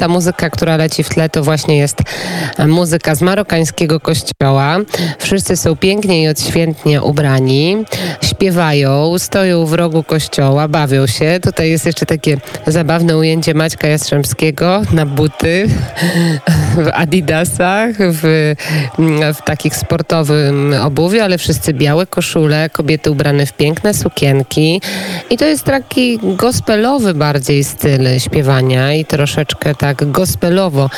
Ta muzyka, która leci w tle, to właśnie jest muzyka z marokańskiego kościoła. Wszyscy są pięknie i odświętnie ubrani, śpiewają, stoją w rogu kościoła, bawią się. Tutaj jest jeszcze takie zabawne ujęcie Maćka Jastrzębskiego na buty w adidasach, w, w takich sportowym obuwiu, ale wszyscy białe koszule, kobiety ubrane w piękne sukienki. I to jest taki gospelowy bardziej styl śpiewania i troszeczkę tak gospelowo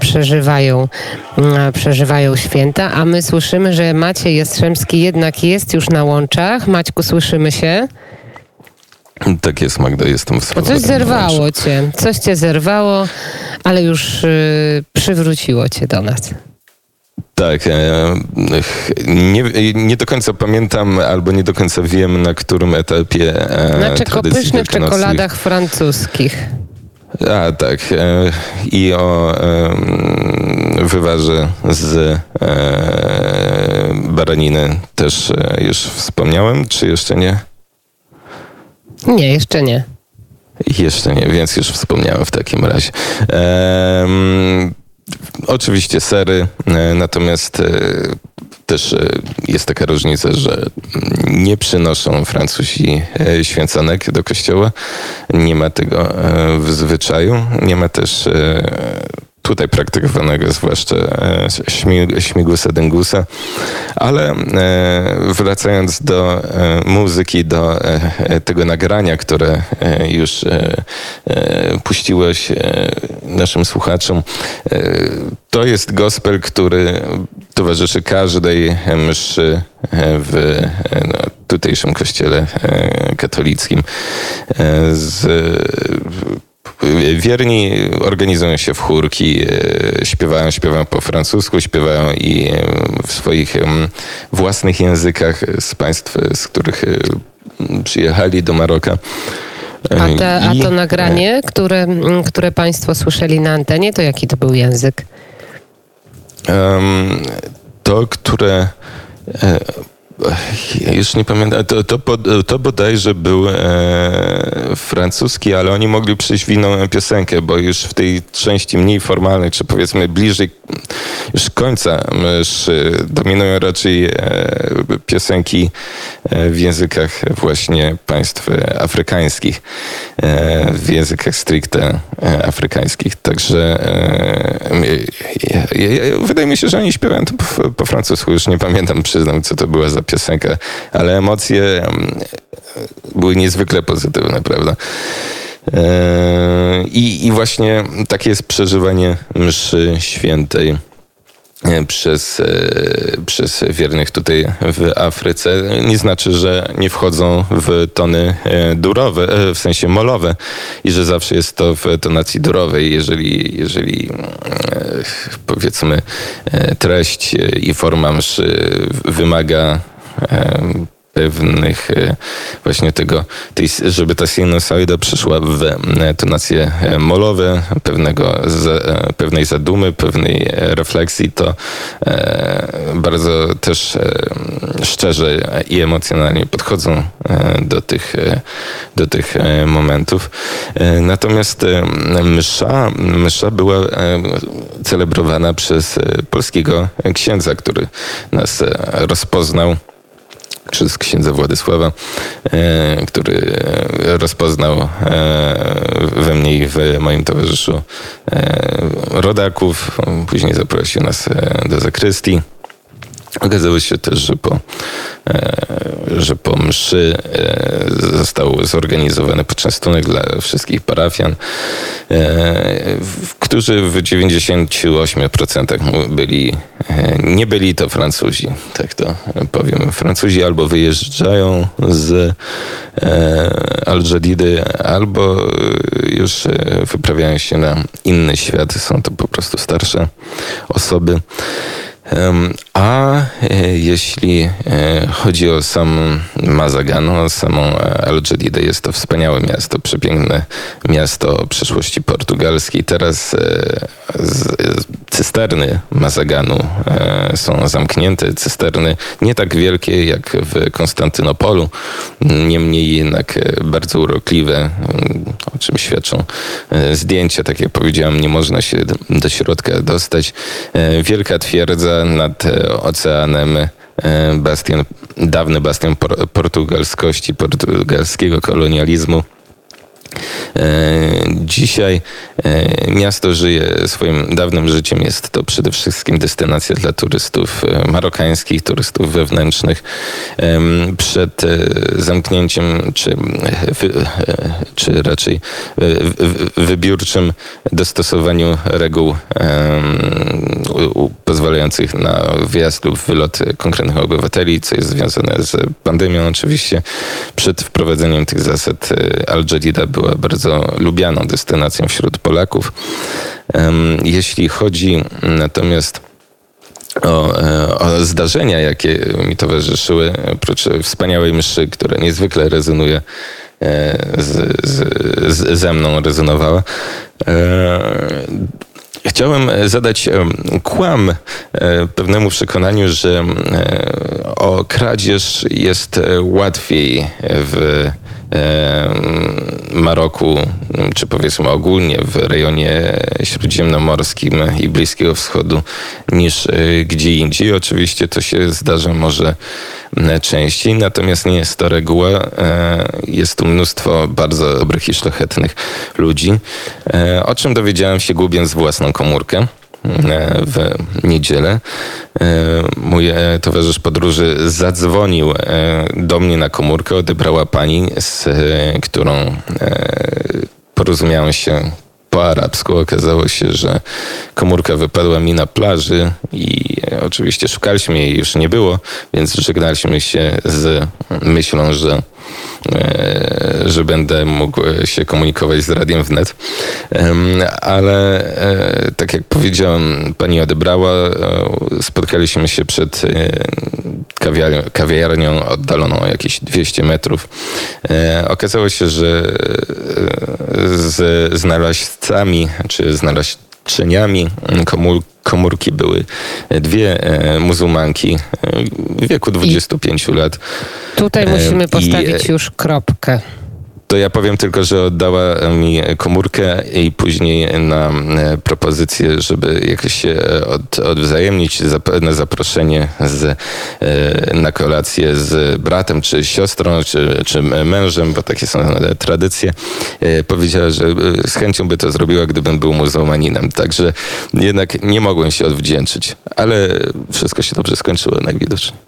przeżywają, przeżywają święta, a my słyszymy, że Maciej Jastrzębski jednak jest już na łączach. Maćku, słyszymy się? Tak jest, Magda, jestem w Bo coś zerwało cię, coś cię zerwało, ale już y, przywróciło cię do nas. Tak. E, nie, nie, do końca pamiętam, albo nie do końca wiem, na którym etapie. E, na czekopysznych czekoladach francuskich. A tak. E, I o wywarze z baraniny też już wspomniałem, czy jeszcze nie? Nie, jeszcze nie. Jeszcze nie, więc już wspomniałem w takim razie. Oczywiście sery, e, natomiast e, też e, jest taka różnica, że nie przynoszą Francuzi święconek do kościoła. Nie ma tego w zwyczaju. Nie ma też tutaj praktykowanego, zwłaszcza śmigusa dengusa. Ale wracając do muzyki, do tego nagrania, które już puściłeś naszym słuchaczom, to jest gospel, który towarzyszy każdej mszy w no, tutejszym kościele katolickim. Z Wierni organizują się w chórki, e, śpiewają, śpiewają po francusku, śpiewają i e, w swoich własnych językach z państw, z których e, przyjechali do Maroka. A, te, a to nagranie, które, które Państwo słyszeli na antenie, to jaki to był język? To, które już nie pamiętam, to, to, to bodajże był e, francuski, ale oni mogli przyjść w inną piosenkę, bo już w tej części mniej formalnej, czy powiedzmy bliżej już końca już dominują raczej e, piosenki e, w językach właśnie państw afrykańskich, e, w językach stricte e, afrykańskich. Także e, wydaje mi się, że oni śpiewają to po, po francusku, już nie pamiętam, przyznam, co to była za piosenkę, ale emocje były niezwykle pozytywne, prawda? E, I, I właśnie takie jest przeżywanie mszy świętej przez, e, przez wiernych tutaj w Afryce. Nie znaczy, że nie wchodzą w tony durowe, w sensie molowe i że zawsze jest to w tonacji durowej. Jeżeli, jeżeli powiedzmy treść i forma mszy wymaga pewnych e, właśnie tego, tej, żeby ta sinusoida przyszła w e, tonacje e, molowe, pewnego, pewnej zadumy, pewnej refleksji, to bardzo też szczerze i emocjonalnie podchodzą do tych, do tych momentów. Natomiast msza, msza była celebrowana przez polskiego księdza, który nas rozpoznał przez księdza Władysława, e, który rozpoznał e, we mnie i w moim towarzyszu e, rodaków. Później zaprosił nas do zakrystii. Okazało się też, że po, że po mszy został zorganizowany poczęstunek dla wszystkich parafian, którzy w 98% byli, nie byli to Francuzi, tak to powiem. Francuzi albo wyjeżdżają z Al-Jadidy, albo już wyprawiają się na inny świat. Są to po prostu starsze osoby. A e, jeśli e, chodzi o sam Mazagan, o samą e, Al Jadida, jest to wspaniałe miasto, przepiękne miasto przeszłości portugalskiej. Teraz cysterny Mazaganu e, są zamknięte. Cysterny nie tak wielkie jak w Konstantynopolu, niemniej jednak e, bardzo urokliwe, m, o czym świadczą e, zdjęcia. Tak jak powiedziałem, nie można się do- środka dostać. Wielka twierdza nad oceanem bastion, dawny bastion por, portugalskości, portugalskiego kolonializmu. E, Dzisiaj e, miasto żyje swoim dawnym życiem. Jest to przede wszystkim destynacja dla turystów e, marokańskich, turystów wewnętrznych. Przed zamknięciem, czy, czy raczej wybiórczym dostosowaniu reguł pozwalających na wjazd lub wylot konkretnych obywateli, co jest związane z pandemią oczywiście. Przed wprowadzeniem tych zasad e, Al Jadida była bardzo lubianą destynacją wśród Polaków. Jeśli chodzi natomiast o, e, o zdarzenia, jakie mi towarzyszyły, oprócz wspaniałej mszy, która niezwykle rezonuje e, z, z, z, ze mną, rezonowała. E, Chciałem zadać em, kłam e, pewnemu przekonaniu, że e, o kradzież jest e, łatwiej w e, Maroku, czy powiedzmy ogólnie w rejonie śródziemnomorskim i Bliskiego Wschodu niż e, gdzie indziej. Oczywiście to się zdarza może częściej, natomiast nie jest to reguła. E, Jest tu mnóstwo bardzo dobrych i szlachetnych ludzi, e, o czym dowiedziałem się gubiąc własną komórkę w niedzielę. E, Mój e, towarzysz podróży zadzwonił e, do mnie na komórkę, odebrała pani, z e, którą e, porozumiałem się po arabsku. Okazało się, że komórka wypadła mi na plaży i e, oczywiście szukaliśmy jej, już nie było, więc żegnaliśmy się z myślą, że e, że będę mógł się komunikować z radiem wnet. Ale e, tak jak powiedziałem, pani odebrała, e, spotkaliśmy się przed e, kawiarnią, oddaloną o jakieś 200 metrów. E, Okazało się, że e, z znalazcami, czy znalazczyniami komór, komórki były dwie e, muzułmanki e, w wieku 25 lat. Tutaj E, musimy i- postawić już kropkę. To ja powiem tylko, że oddała mi komórkę i później na e, propozycję, żeby jakoś się e, od, odwzajemnić, na zaproszenie z, e, na kolację z bratem, czy siostrą, czy, czy mężem, bo takie są tradycje. Powiedziała, że z chęcią by to zrobiła, gdybym był muzułmaninem. Także jednak nie mogłem się odwdzięczyć, ale wszystko się dobrze skończyło najwidoczniej.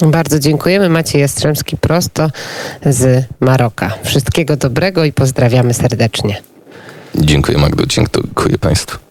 Bardzo dziękujemy. Maciej Jastrzębski prosto z Maroka. Wszystkiego dobrego i pozdrawiamy serdecznie. Dziękuję Magdo, dziękuję Państwu.